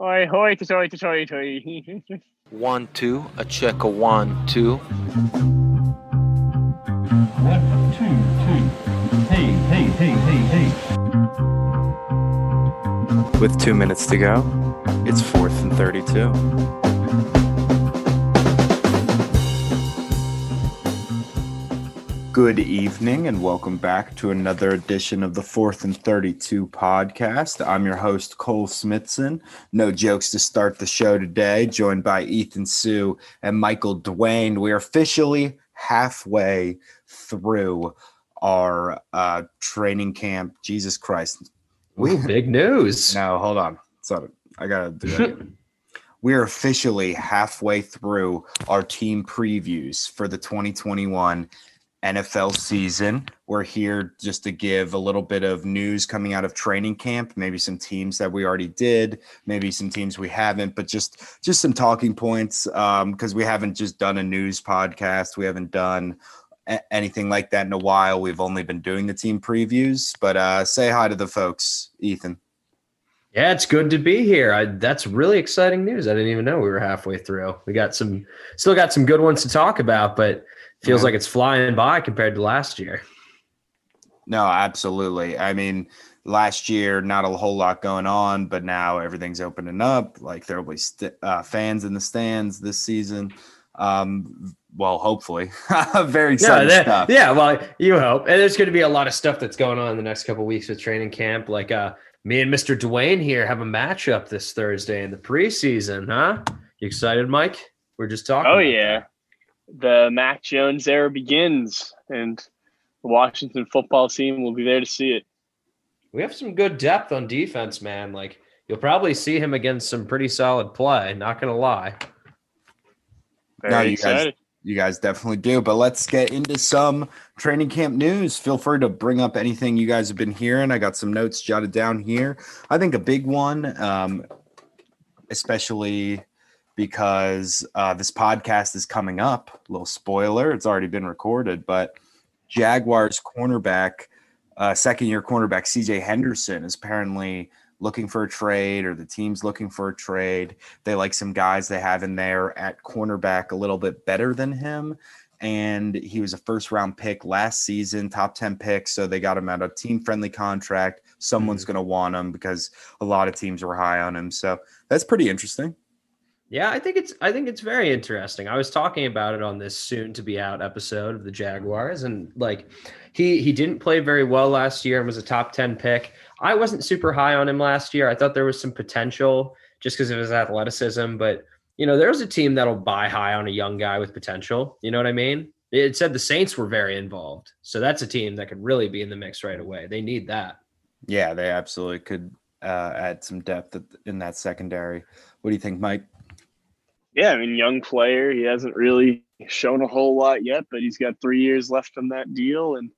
Oi, hoi, toi, toi, toi. One, two, a check, a one, two. One, two, two. Hey, hey, hey, hey, hey. With two minutes to go, it's fourth and 32. Good evening, and welcome back to another edition of the Fourth and 32 podcast. I'm your host, Cole Smithson. No jokes to start the show today, joined by Ethan Sue and Michael Dwayne. We are officially halfway through our uh, training camp. Jesus Christ. We, Big news. no, hold on. Sorry, I gotta do that. we are officially halfway through our team previews for the 2021 NFL season. We're here just to give a little bit of news coming out of training camp, maybe some teams that we already did, maybe some teams we haven't, but just just some talking points because we haven't just done a news podcast. We haven't done a- anything like that in a while. We've only been doing the team previews. But uh, say hi to the folks, Ethan. Yeah, it's good to be here. I, that's really exciting news. I didn't even know we were halfway through. We got some, still got some good ones to talk about, but feels Yeah. like it's flying by compared to last year. No, absolutely. I mean, last year, not a whole lot going on, but now everything's opening up. Like there will be st- uh, fans in the stands this season. Um, well, hopefully, very Yeah, exciting that- stuff. yeah. Well, you hope, and there's going to be a lot of stuff that's going on in the next couple weeks with training camp. Like, uh, me and Mr. Dwayne here have a matchup this Thursday in the preseason, huh? You excited, Mike? We're just talking. Oh yeah, that. The Mac Jones era begins, and the Washington football team will be there to see it. We have some good depth on defense, man. Like you'll probably see him against some pretty solid play. Not gonna lie. Very No, you guys- You guys definitely do. But let's get into some training camp news. Feel free to bring up anything you guys have been hearing. I got some notes jotted down here. I think a big one, um, especially because uh, this podcast is coming up. A little spoiler, it's already been recorded, but Jaguars cornerback, uh, second year cornerback CJ Henderson is apparently looking for a trade, or the team's looking for a trade. They like some guys they have in there at cornerback a little bit better than him. And he was a first round pick last season, top 10 pick. So they got him at a team friendly contract. Someone's going to want him because a lot of teams were high on him. So that's pretty interesting. Yeah, I think it's I think it's very interesting. I was talking about it on this soon to be out episode of the Jaguars and like he he didn't play very well last year and was a top 10 pick. I wasn't super high on him last year. I thought there was some potential just because of his athleticism, but you know, there's a team that'll buy high on a young guy with potential. You know what I mean? It said the Saints were very involved. So that's a team that could really be in the mix right away. They need that. Yeah, they absolutely could uh, add some depth in that secondary. What do you think, Mike? Yeah, I mean, young player. He hasn't really shown a whole lot yet, but he's got three years left on that deal, and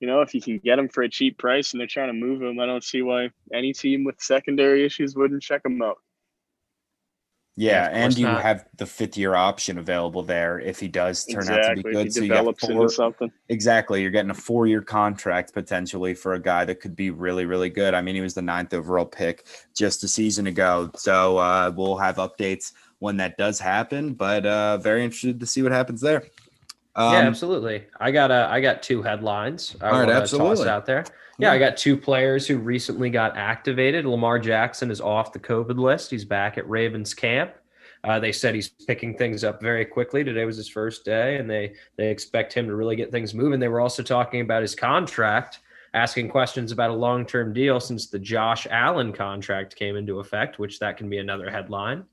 you know, if you can get him for a cheap price and they're trying to move him, I don't see why any team with secondary issues wouldn't check him out. Yeah, Yeah, and you not. have the fifth year option available there if he does turn out to be good. If So he you got four, into something. exactly, you're getting a four year contract potentially for a guy that could be really, really good. I mean, he was the ninth overall pick just a season ago. So uh, we'll have updates when that does happen, but uh, very interested to see what happens there. Um, yeah, absolutely. I got uh, I got two headlines. I All right, absolutely. Out there. Yeah, I got two players who recently got activated. Lamar Jackson is off the COVID list. He's back at Ravens camp. Uh, they said he's picking things up very quickly. Today was his first day, and they they expect him to really get things moving. They were also talking about his contract, asking questions about a long term deal since the Josh Allen contract came into effect, which that can be another headline.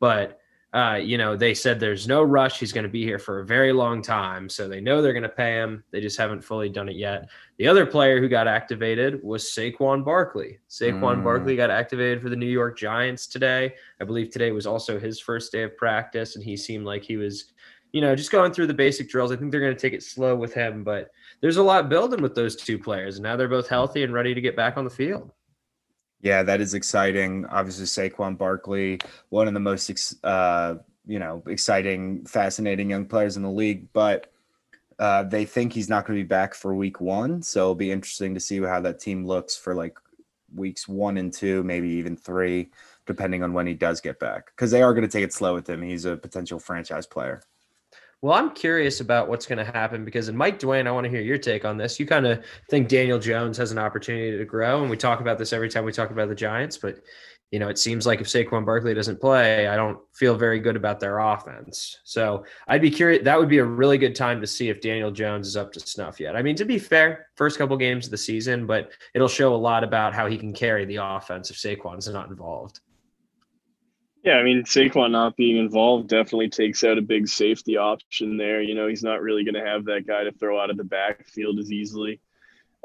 But uh, you know, they said there's no rush. He's going to be here for a very long time. So they know they're going to pay him. They just haven't fully done it yet. The other player who got activated was Saquon Barkley. Saquon Mm. Barkley got activated for the New York Giants today. I believe today was also his first day of practice, and he seemed like he was, you know, just going through the basic drills. I think they're going to take it slow with him, but there's a lot building with those two players. And now they're both healthy and ready to get back on the field. Yeah, that is exciting. Obviously, Saquon Barkley, one of the most uh, you know exciting, fascinating young players in the league. But uh, they think he's not going to be back for Week One, so it'll be interesting to see how that team looks for like weeks one and two, maybe even three depending on when he does get back, because they are going to take it slow with him. He's a potential franchise player. Well, I'm curious about what's going to happen because in Mike Dwayne, I want to hear your take on this. You kind of think Daniel Jones has an opportunity to grow, and we talk about this every time we talk about the Giants. But you know, it seems like if Saquon Barkley doesn't play, I don't feel very good about their offense. So I'd be curious. That would be a really good time to see if Daniel Jones is up to snuff yet. I mean, to be fair, first couple games of the season, but it'll show a lot about how he can carry the offense if Saquon's not involved. Yeah, I mean Saquon not being involved definitely takes out a big safety option there. You know, he's not really going to have that guy to throw out of the backfield as easily.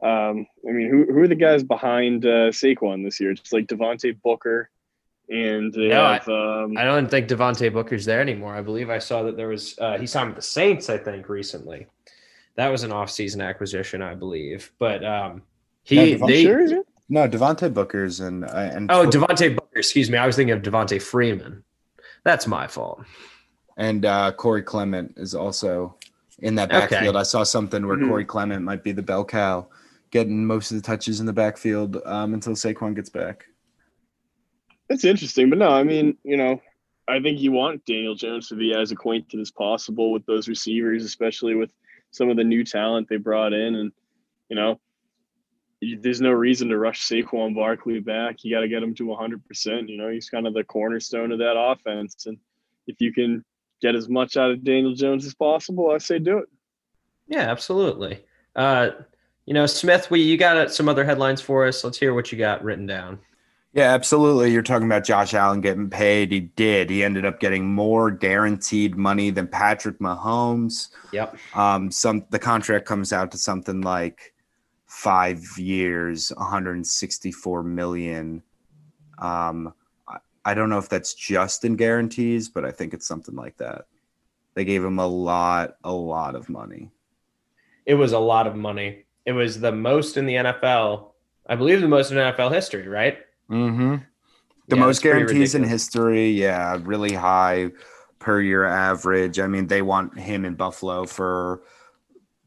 Um, I mean, who, who are the guys behind uh, Saquon this year? It's like Devontae Booker, and they No, have. um, I don't think Devontae Booker's there anymore. I believe I saw that there was uh, he signed with the Saints. I think recently, that was an off-season acquisition, I believe. But um, he Yeah, Devon- they sure is? No, Devontae Booker's and uh, and oh Devontae Booker. Excuse me, I was thinking of Devonta Freeman. That's my fault. and uh, Corey Clement is also in that Okay. backfield. I saw something where Mhm. Corey Clement might be the bell cow, getting most of the touches in the backfield um, until Saquon gets back. It's interesting, but no, I mean, you know, I think you want Daniel Jones to be as acquainted as possible with those receivers, especially with some of the new talent they brought in. And, you know, you- there's no reason to rush Saquon Barkley back. You got to get him to 100%. You know, he's kind of the cornerstone of that offense. And if you can get as much out of Daniel Jones as possible, I say do it. Yeah, absolutely. Uh, you know, Smith, we you got some other headlines for us. Let's hear what you got written down. Yeah, absolutely. You're talking about Josh Allen getting paid. He did. He ended up getting more guaranteed money than Patrick Mahomes. Yep. Um, some the contract comes out to something like five years, 164 million. Um, I, I don't know if that's just in guarantees, but I think it's something like that. They gave him a lot, a lot of money. It was a lot of money. It was the most in the NFL. I believe the most in NFL history, right? Mm-hmm. The Yeah, most guarantees in history. Yeah, really high per year average. I mean, they want him in Buffalo for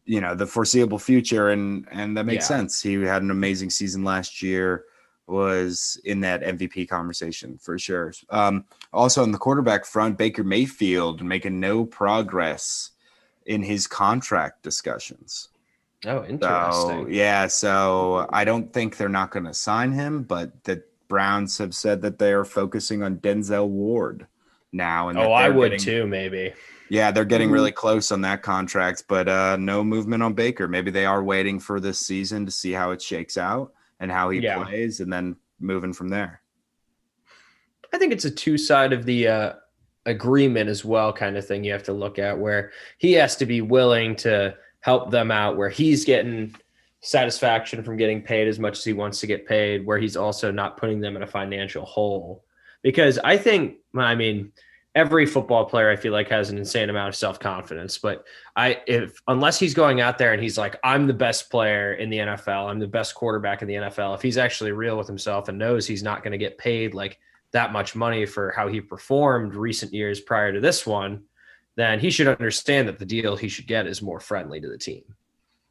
you know the foreseeable future, and and that makes Yeah. sense. He had an amazing season last year. Was in that MVP conversation for sure. Um, also on the quarterback front, Baker Mayfield making no progress in his contract discussions. Oh, So interesting. yeah, so I don't think they're not going to sign him, but the Browns have said that they are focusing on Denzel Ward now. And oh, I would getting- too, maybe. Yeah, they're getting really close on that contract, but uh, no movement on Baker. Maybe they are waiting for this season to see how it shakes out and how he Yeah. plays, and then moving from there. I think it's a two side of the uh, agreement as well, kind of thing you have to look at where he has to be willing to help them out, where he's getting satisfaction from getting paid as much as he wants to get paid, where he's also not putting them in a financial hole. Because I think, I mean, every football player I feel like has an insane amount of self confidence, but I if unless he's going out there and he's like, I'm the best player in the NFL, I'm the best quarterback in the NFL, if he's actually real with himself and knows he's not going to get paid like that much money for how he performed recent years prior to this one, then he should understand that the deal he should get is more friendly to the team.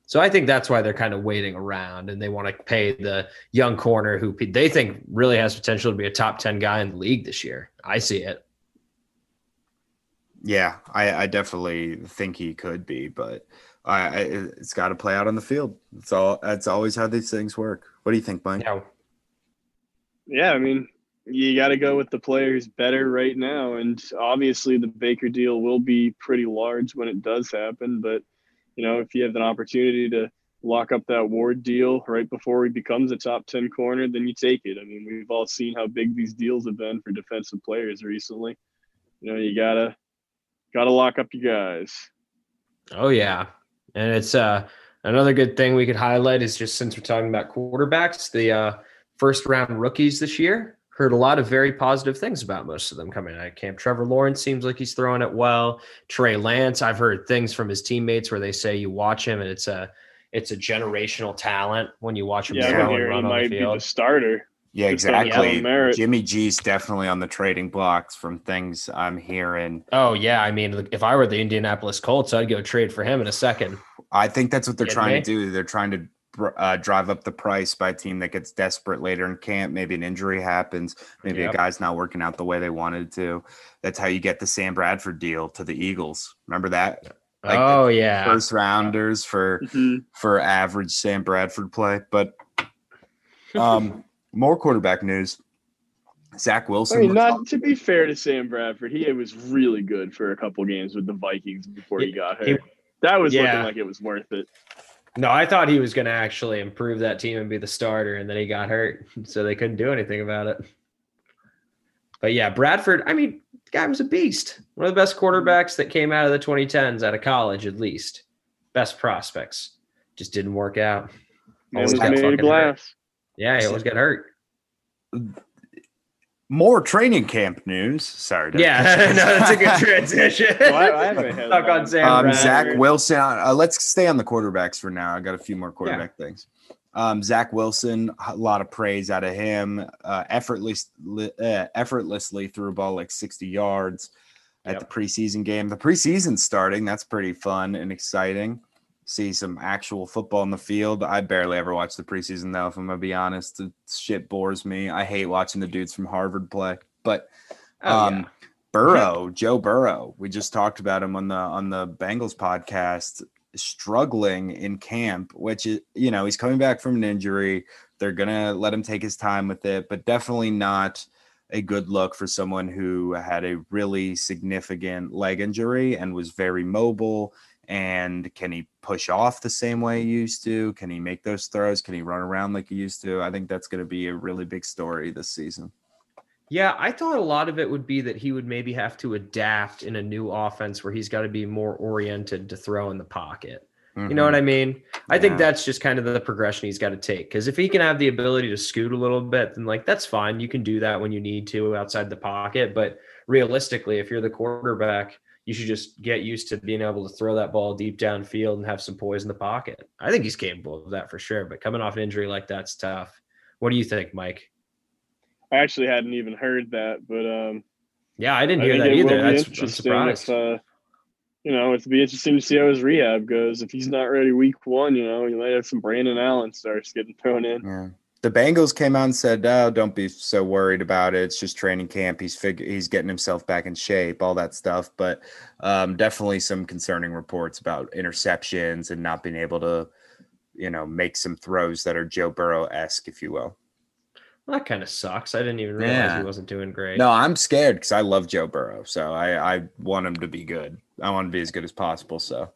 So I think that's why they're kind of waiting around and they want to pay the young corner who they think really has potential to be a top 10 guy in the league this year. I see it. Yeah, I, I definitely think he could be, but I, I it's got to play out on the field. It's all. That's always how these things work. What do you think, Mike? Now, Yeah, I mean, you got to go with the players better right now. And obviously, the Baker deal will be pretty large when it does happen. But, you know, if you have an opportunity to lock up that Ward deal right before he becomes a top 10 corner, then you take it. I mean, we've all seen how big these deals have been for defensive players recently. You know, you got to. Got to lock up you guys. Oh yeah, and it's uh another good thing we could highlight is just since we're talking about quarterbacks, the uh, first round rookies this year heard a lot of very positive things about most of them coming out of camp. Trevor Lawrence seems like he's throwing it well. Trey Lance, I've heard things from his teammates where they say you watch him and it's a it's a generational talent when you watch him Yeah, and hearing he might be the starter. Yeah, Just on his exactly. Jimmy G's definitely on the trading blocks from things I'm hearing. Oh yeah, I mean, if I were the Indianapolis Colts, I'd go trade for him in a second. I think that's what they're trying me? to do. They're trying to uh, drive up the price by a team that gets desperate later in camp. Maybe an injury happens. Maybe Yep. a guy's not working out the way they wanted to. That's how you get the Sam Bradford deal to the Eagles. Remember that? Like, oh yeah. First rounders for Mhm. for average Sam Bradford play. But um, more quarterback news. Zach Wilson. I mean, looks not to be fair to Sam Bradford, he was really good for a couple games with the Vikings before he got He- hurt. that was yeah. looking like it was worth it. No, I thought he was going to actually improve that team and be the starter, and then he got hurt, so they couldn't do anything about it. But yeah, Bradford. I mean, the guy was a beast. One of the best quarterbacks that came out of the 2010s out of college, at least. Best prospects. Just didn't work out. Man Always was got made fucking of glass. Yeah, he always got hurt. more training camp news. Sorry. to- Yeah, no, that's a good transition. Well, I- I have a. Stuck on Sam um, Zach Wilson. Uh, let's stay on the quarterbacks for now. I got a few more quarterback things. Um, Zach Wilson, a lot of praise out of him. Uh, effortlessly, uh, effortlessly threw a ball like 60 yards at Yep. the preseason game. The preseason starting. That's pretty fun and exciting. See some actual football in the field. I barely ever watch the preseason though. If I'm gonna be honest, the shit bores me. I hate watching the dudes from Harvard play. But Oh, um, yeah. Burrow, Joe Burrow. We just talked about him on the on the Bengals podcast, struggling in camp, which is you know he's coming back from an injury. They're gonna let him take his time with it, but definitely not a good look for someone who had a really significant leg injury and was very mobile. And can he push off the same way he used to? Can he make those throws? Can he run around like he used to? I think that's going to be a really big story this season. Yeah, I thought a lot of it would be that he would maybe have to adapt in a new offense where he's got to be more oriented to throw in the pocket. You know what I mean? I think Mm-hmm. That's just kind of the progression he's got to take. Because if he can have the ability to scoot a little bit, then like that's fine. You can do that when you need to outside the pocket. But realistically, if you're the quarterback, you should just get used to being able to throw that ball deep downfield and have some poise in the pocket. I think he's capable of that for sure. But coming off an injury like that's tough. What do you think, Mike? I actually hadn't even heard that, but um, Yeah, I didn't hear think that either. be That's I'm interesting surprised. If, uh, you know, it'll be interesting to see how his rehab goes. If he's not ready week one, you know, you might have some Brandon Allen starts getting thrown in. Yeah. The Bengals came out and said, "Oh, don't be so worried about it. It's just training camp. He's fig- he's getting himself back in shape, all that stuff." But um, definitely some concerning reports about interceptions and not being able to, you know, make some throws that are Joe Burrow esque, if you will. Well, that kind of sucks. I didn't even realize Yeah. he wasn't doing great. No, I'm scared because I love Joe Burrow, so I I want him to be good. I want him to be as good as possible. So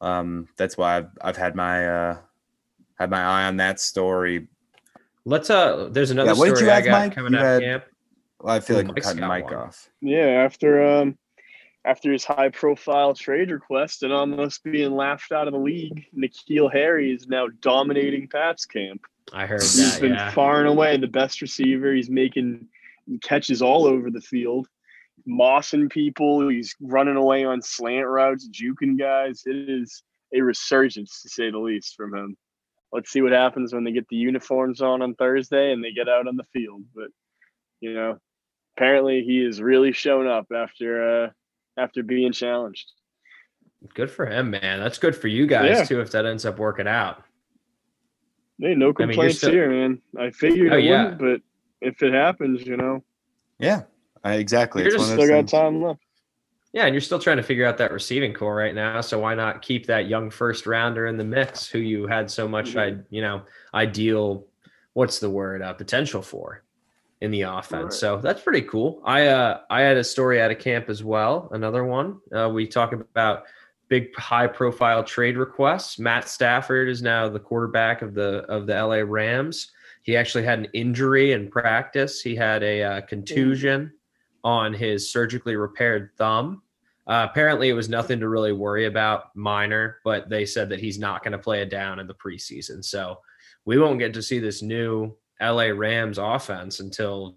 um, that's why I've I've had my uh, had my eye on that story. Let's uh there's another Yeah, what did story you I got Mike? coming You out of had- camp. Well, I feel like we're Mike's cutting Mike one. off. Yeah, after um, after his high profile trade request and almost being laughed out of the league, N'Keal Harry is now dominating Pat's camp. I heard He's that. been Yeah. far and away the best receiver. He's making catches all over the field, mossing people. He's running away on slant routes, juking guys. It is a resurgence, to say the least, from him. Let's see what happens when they get the uniforms on on Thursday and they get out on the field. But you know, apparently he has really shown up after uh, after being challenged. Good for him, man. That's good for you guys Yeah. too if that ends up working out. Hey, no you're complaints still- here, man. I figured Oh, it yeah. wouldn't, but if it happens, you know, Yeah, I, exactly. You're It's just one still those got things. time left. Yeah, and you're still trying to figure out that receiving corps right now. So why not keep that young first rounder in the mix who you had so much Mhm. I you know, ideal what's the word, uh, potential for in the offense. Right. So that's pretty cool. I uh I had a story out of camp as well, another one. Uh, we talk about big high profile trade requests. Matt Stafford is now the quarterback of the of the LA Rams. He actually had an injury in practice. He had a uh, contusion on his surgically repaired thumb. Uh, apparently, it was nothing to really worry about, minor, but they said that he's not going to play it down in the preseason. So we won't get to see this new LA Rams offense until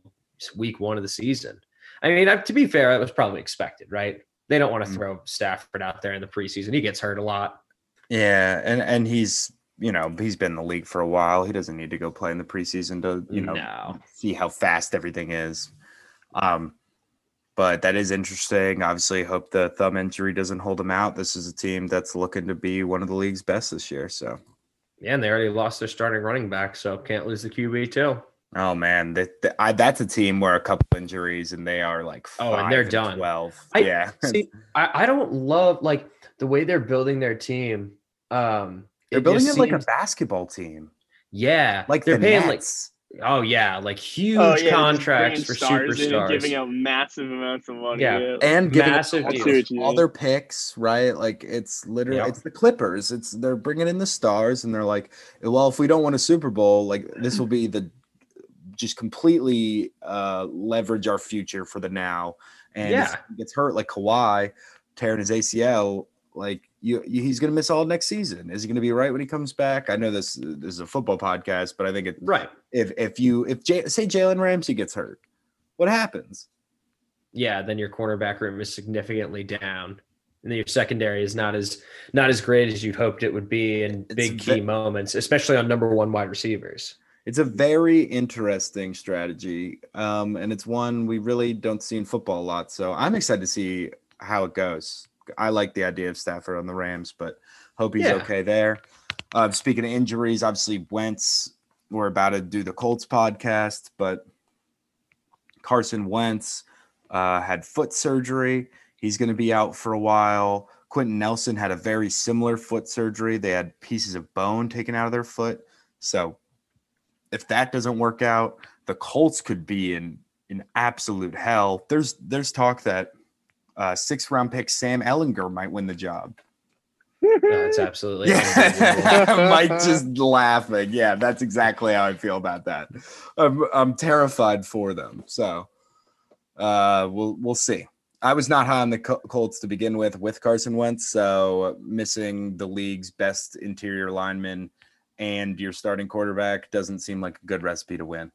week one of the season. I mean, uh, to be fair, that was probably expected, right? They don't want to Mm. throw Stafford out there in the preseason. He gets hurt a lot. Yeah, and and he's you know he's been in the league for a while. He doesn't need to go play in the preseason to you know no. see how fast everything is. Um, but that is interesting. Obviously, hope the thumb injury doesn't hold him out. This is a team that's looking to be one of the league's best this year. So Yeah, and they already lost their starting running back, so can't lose the QB too. Oh man, that, that I, that's a team where a couple injuries and they are like Oh, and they're done. Twelve, I- yeah. See, I, I don't love like the way they're building their team. Um, they're it building it like a basketball team, yeah, like they're the paying Nets. Like oh yeah, like huge Oh, yeah, contracts for stars superstars. giving out massive amounts of money. Yeah. Yeah, and giving Massive all, deals. their- I see what you all their picks, right? Like it's literally Yeah. it's the Clippers. It's they're bringing in the stars, and they're like, well, if we don't win a Super Bowl, like this will be the just completely uh leverage our future for the now. And Yeah. if he gets hurt like Kawhi tearing his ACL, like you, you he's gonna miss all next season. Is he gonna be right when he comes back? I know this, this is a football podcast, but I think it right. if if you if J, say Jalen Ramsey gets hurt, what happens? Yeah, then your cornerback room is significantly down. And then your secondary is not as not as great as you'd hoped it would be in It's big ve- key moments, especially on number one wide receivers. It's a very interesting strategy, um, and it's one we really don't see in football a lot. So I'm excited to see how it goes. I like the idea of Stafford on the Rams, but hope he's Yeah. okay there. Uh, speaking of injuries, obviously Wentz. We're about to do the Colts podcast, but Carson Wentz uh, had foot surgery. He's going to be out for a while. Quenton Nelson had a very similar foot surgery. They had pieces of bone taken out of their foot. So if that doesn't work out, the Colts could be in in absolute hell. There's there's talk that uh, sixth round pick Sam Ehlinger might win the job. No, absolutely unbelievable. Yeah, I'm just laughing. Yeah, that's exactly how I feel about that. I'm I'm terrified for them. So uh, we'll we'll see. I was not high on the Colts to begin with with Carson Wentz, so missing the league's best interior lineman and your starting quarterback doesn't seem like a good recipe to win.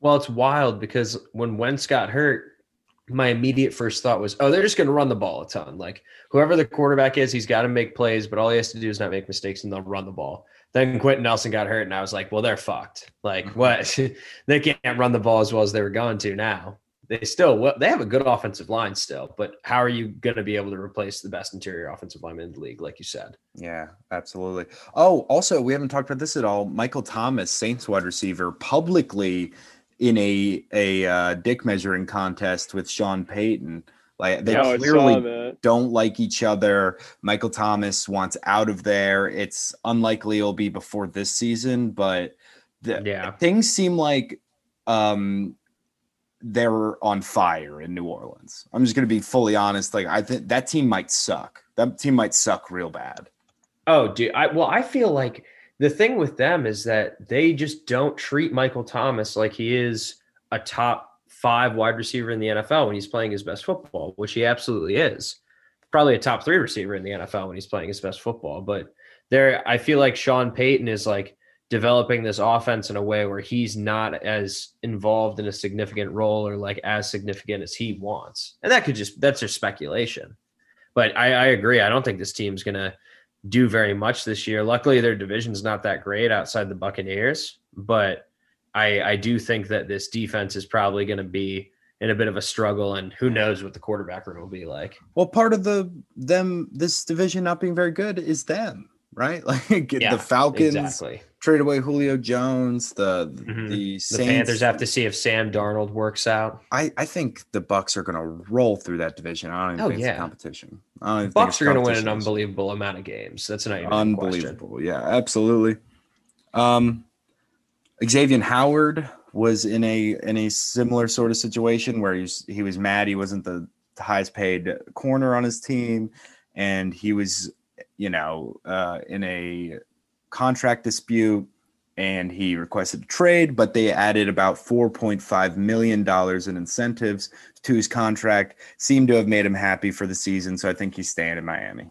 Well, it's wild because when Wentz got hurt, my immediate first thought was, oh, they're just going to run the ball a ton. Like whoever the quarterback is, he's got to make plays, but all he has to do is not make mistakes and they'll run the ball. Then Quenton Nelson got hurt, and I was like, well, they're fucked. Like Mhm. what? they can't run the ball as well as they were going to now. They still well, they have a good offensive line still, but how are you going to be able to replace the best interior offensive lineman in the league, like you said? Yeah, absolutely. Oh, also, we haven't talked about this at all. Michael Thomas, Saints wide receiver, publicly in a a uh, dick measuring contest with Sean Payton. Like they saw clearly don't like each other. Michael Thomas wants out of there. It's unlikely it'll be before this season, but the, Yeah. things seem like um they're on fire in New Orleans. I'm just gonna be fully honest. Like I think that team might suck. That team might suck real bad. Oh, dude. I well, I feel like the thing with them is that they just don't treat Michael Thomas like he is a top five wide receiver in the NFL when he's playing his best football, which he absolutely is. Probably a top three receiver in the NFL when he's playing his best football. But there, I feel like Sean Payton is like developing this offense in a way where he's not as involved in a significant role or like as significant as he wants. And that could just that's just speculation. But I, I agree. I don't think this team's gonna do very much this year. Luckily, their division's not that great outside the Buccaneers, but I, I do think that this defense is probably going to be in a bit of a struggle, and who knows what the quarterback room will be like. Well, part of the them this division not being very good is them, right? Like Yeah, the Falcons Exactly. Trade away Julio Jones. The Mhm. the The Panthers have to see if Sam Darnold works out. I, I think the Bucks are going to roll through that division. I don't even Oh, think yeah. it's a competition. I don't Bucks are going to win an unbelievable amount of games. That's not even a question. Unbelievable. Yeah, absolutely. Um, Xavier Howard was in a in a similar sort of situation where he was, he was mad he wasn't the highest paid corner on his team, and he was, you know, uh, in a contract dispute, and he requested a trade, but they added about four point five million dollars in incentives to his contract. Seemed to have made him happy for the season, so I think he's staying in Miami.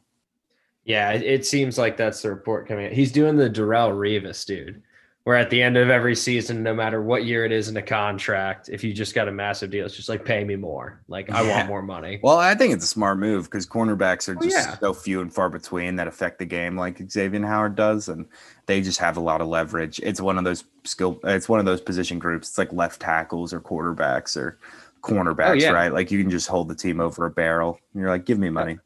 Yeah, it, seems like that's the report coming out. He's doing the Darrelle Revis, dude. Where at the end of every season, no matter what year it is in a contract, if you just got a massive deal, it's just like pay me more. Like I Yeah. want more money. Well, I think it's a smart move because cornerbacks are Oh, just yeah. so few and far between that affect the game like Xavier Howard does, and they just have a lot of leverage. It's one of those skill. It's one of those position groups. It's like left tackles or quarterbacks or oh, cornerbacks, Oh, yeah. right? Like you can just hold the team over a barrel. You're like, give me money.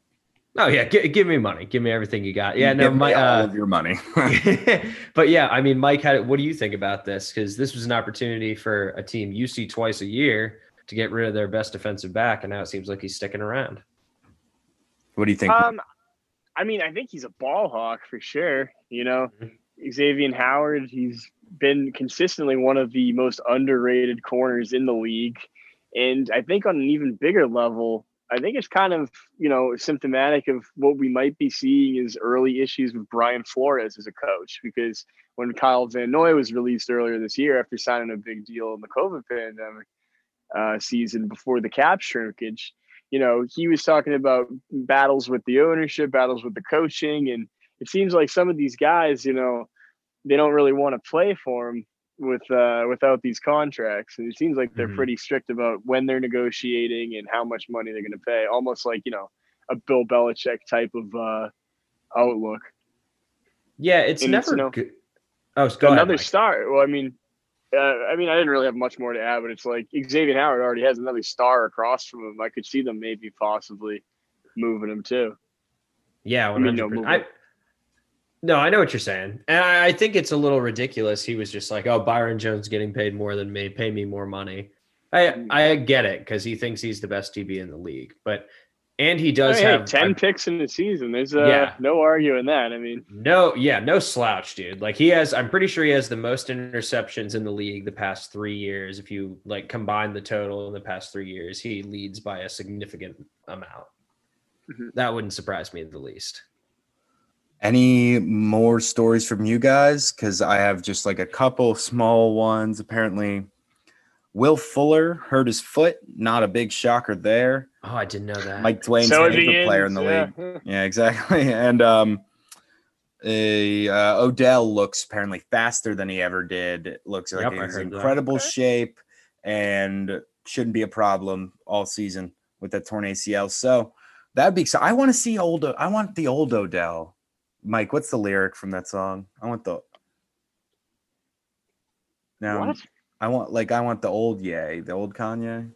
Oh yeah, gi- give me money. Give me everything you got. Yeah, no, Give me my, all uh, of your money. but yeah, I mean, Mike, how, what do you think about this? Because this was an opportunity for a team you see twice a year to get rid of their best defensive back, and now it seems like he's sticking around. what do you think? Um, I mean, I think he's a ball hawk for sure. You know, Xavier Howard, he's been consistently one of the most underrated corners in the league. And I think on an even bigger level, I think it's kind of, you know, symptomatic of what we might be seeing is early issues with Brian Flores as a coach. Because when Kyle Van Noy was released earlier this year after signing a big deal in the COVID pandemic uh, season before the cap shrinkage, you know, he was talking about battles with the ownership, battles with the coaching, and it seems like some of these guys, you know, they don't really want to play for him with uh, without these contracts, and it seems like they're Mhm. pretty strict about when they're negotiating and how much money they're going to pay, almost like you know a Bill Belichick type of uh, outlook. Yeah, it's And it's, never you know, good. Oh, go Another Mike. star. Well, I mean. Uh, I mean, I didn't really have much more to add, but it's like Xavier Howard already has another star across from him. I could see them maybe possibly moving him too. Yeah, I mean, no percent. No, I know what you're saying, and I, I think it's a little ridiculous. He was just like, "Oh, Byron Jones getting paid more than me. Pay me more money." I I get it because he thinks he's the best DB in the league, but and he does Hey, have ten picks in the season. There's uh, Yeah. no arguing that. I mean, No, yeah, no slouch, dude. Like he has, I'm pretty sure he has the most interceptions in the league the past three years. If you like combine the total in the past three years, he leads by a significant amount. Mhm. That wouldn't surprise me in the least. Any more stories from you guys? Because I have just like a couple small ones. Apparently, Will Fuller hurt his foot. Not a big shocker there. Oh, I didn't know that. Mike Dwayne's so a favorite player in the begins, league. yeah. Yeah, exactly. And um, a uh, Odell looks apparently faster than he ever did. Looks like Yep, he's in incredible Okay. shape and shouldn't be a problem all season with that torn ACL. So that'd be. So I want to see old. I want the old Odell. Mike, what's the lyric from that song? I want the. Now What? I want like I want the old Ye, the old Kanye.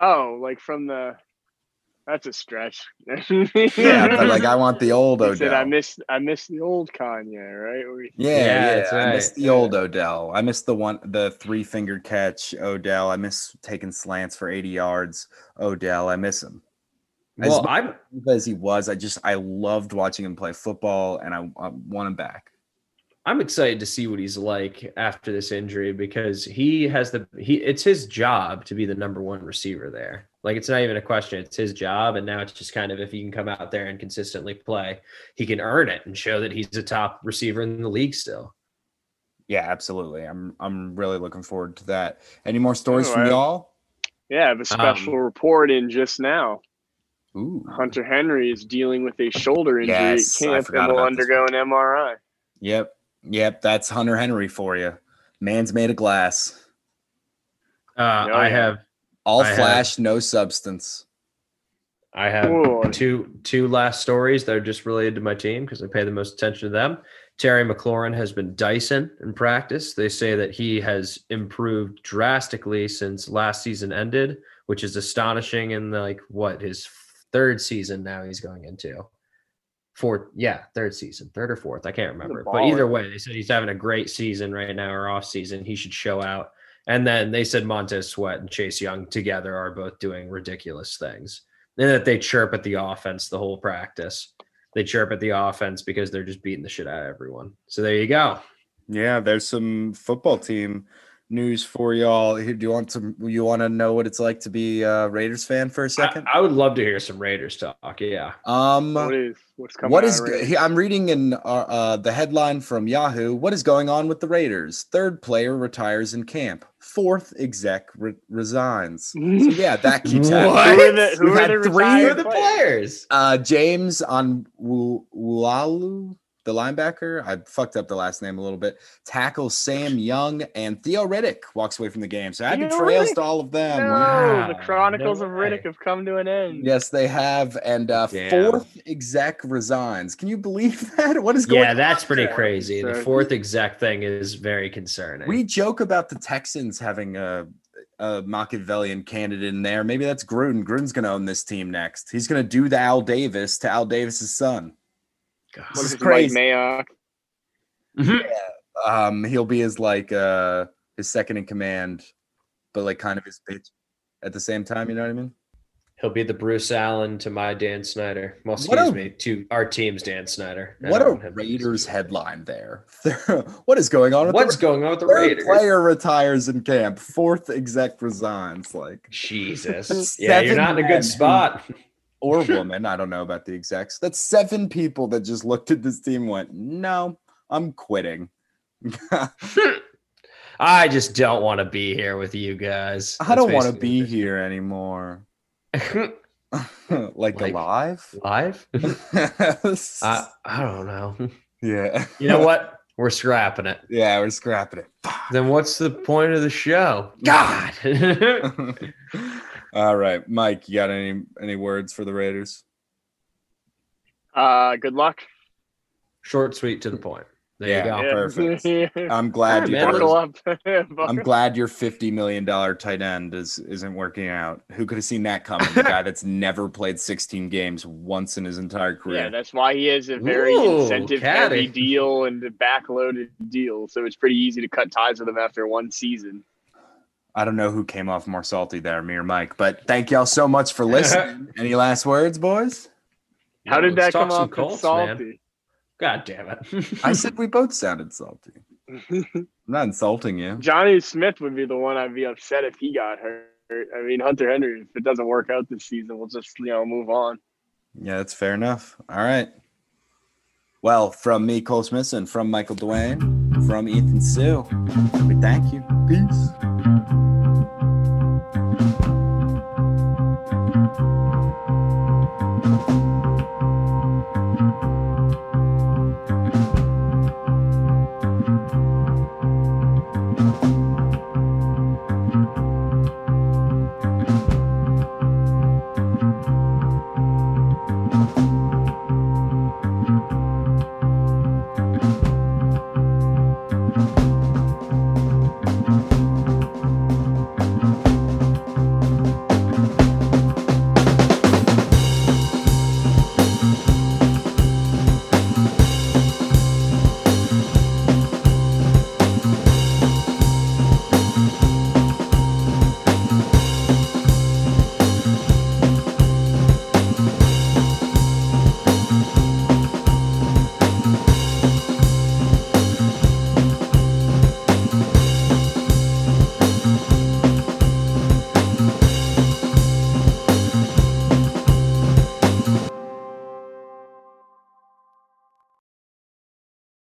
Oh, like from the. That's a stretch. Yeah, but like I want the old He Odell. said, "I miss, I miss the old Kanye, right?" Where he- Yeah, Yeah, yeah. that's I miss the old Odell. I miss the one, the three fingered catch Odell. I miss taking slants for 80 yards. Odell. I miss him. As well, I'm as he was, I just I loved watching him play football, and I, I want him back. I'm excited to see what he's like after this injury because he has the he it's his job to be the number one receiver there. Like it's not even a question, it's his job and now it's just kind of if he can come out there and consistently play, he can earn it and show that he's a top receiver in the league still. Yeah, absolutely. I'm I'm really looking forward to that. Any more stories Oh, from y'all? Yeah, I have a special Um, report in just now. Ooh, Hunter Henry is dealing with a shoulder injury Yes, at camp and will undergo an MRI. Yep, yep. That's Hunter Henry for you. Man's made of glass. Uh, Oh, I yeah. have All I have- flash, no substance. I have Whoa. two two last stories that are just related to my team because I pay the most attention to them. Terry McLaurin has been Dyson in practice. They say that he has improved drastically since last season ended, which is astonishing. In like what his third season now he's going into fourth, yeah, third season, third or fourth, I can't remember. But either way, they said he's having a great season right now or off season. He should show out. And then they said Montez Sweat and Chase Young together are both doing ridiculous things and that they chirp at the offense the whole practice. They chirp at the offense because they're just beating the shit out of everyone. So there you go. Yeah, there's some football team news for y'all. Do you want some? You want to know what it's like to be a Raiders fan for a second? I would love to hear some Raiders talk. Yeah. um, What is what's coming? what out is? of Raiders? he- I'm reading in uh, uh, the headline from Yahoo. What is going on with the Raiders? Third player retires in camp. Fourth exec re- resigns. So yeah, that keeps What? happening. Who are the, who are had the three Who are the players? players? Uh, James on Wulalu, the linebacker. I fucked up the last name a little bit. Tackles Sam Young and Theo Riddick walks away from the game. So happy Theo trails Riddick? to all of them. No, Wow, the Chronicles no of. Riddick have come to an end. Yes, they have. And uh, Damn. fourth exec resigns. Can you believe that? What is going Yeah, on? Yeah, that's pretty there? crazy. The fourth exec thing is very concerning. We joke about the Texans having a, a a Machiavellian candidate in there. Maybe that's Gruden. Gruden's going to own this team next. He's going to do the Al Davis to Al Davis's son. God. What is if crazy. Mike Mayock? Um, he'll be his like uh his second in command, but like kind of his bitch at the same time. You know what I mean? He'll be the Bruce Allen to my Dan Snyder. Well, excuse a- me, to our team's Dan Snyder. I What a don't have- Raiders headline there. what is going on? With What's the going on with the Raiders? player retires in camp. Fourth exec resigns. Like Jesus. Yeah, you're not in a good spot. Or woman. I don't know about the execs. That's seven people that just looked at this team and went, "No, I'm quitting." I just don't want to be here with you guys. I don't want to be basically- here anymore. like, Like- alive? Live? I, I don't know. yeah. You know what? We're scrapping it. Yeah, we're scrapping it. Then what's the point of the show? God. All right, Mike, you got any any words for the Raiders? Uh, good luck. Short, sweet, to the point. There Yeah. you go. Yeah. perfect. I'm glad Alright, you man, up. I'm glad your fifty million dollar tight end is isn't working out. Who could have seen that coming? The guy that's never played 16 games once in his entire career. Yeah, that's why he has a very Ooh, incentive heavy deal and a backloaded deal. So it's pretty easy to cut ties with him after one season. I don't know who came off more salty there, me or Mike, but thank y'all so much for listening. Any last words, boys? How did let's that come off Colts, salty? man. God damn it. I said we both sounded salty. I'm not insulting you. Jonnu Smith would be the one I'd be upset if he got hurt. I mean, Hunter Henry, if it doesn't work out this season, we'll just, you know, move on. Yeah, that's fair enough. All right. Well, from me, Cole Smithson, from Michael Dwayne, from Ethan Sue, we thank you. Peace. Thank you.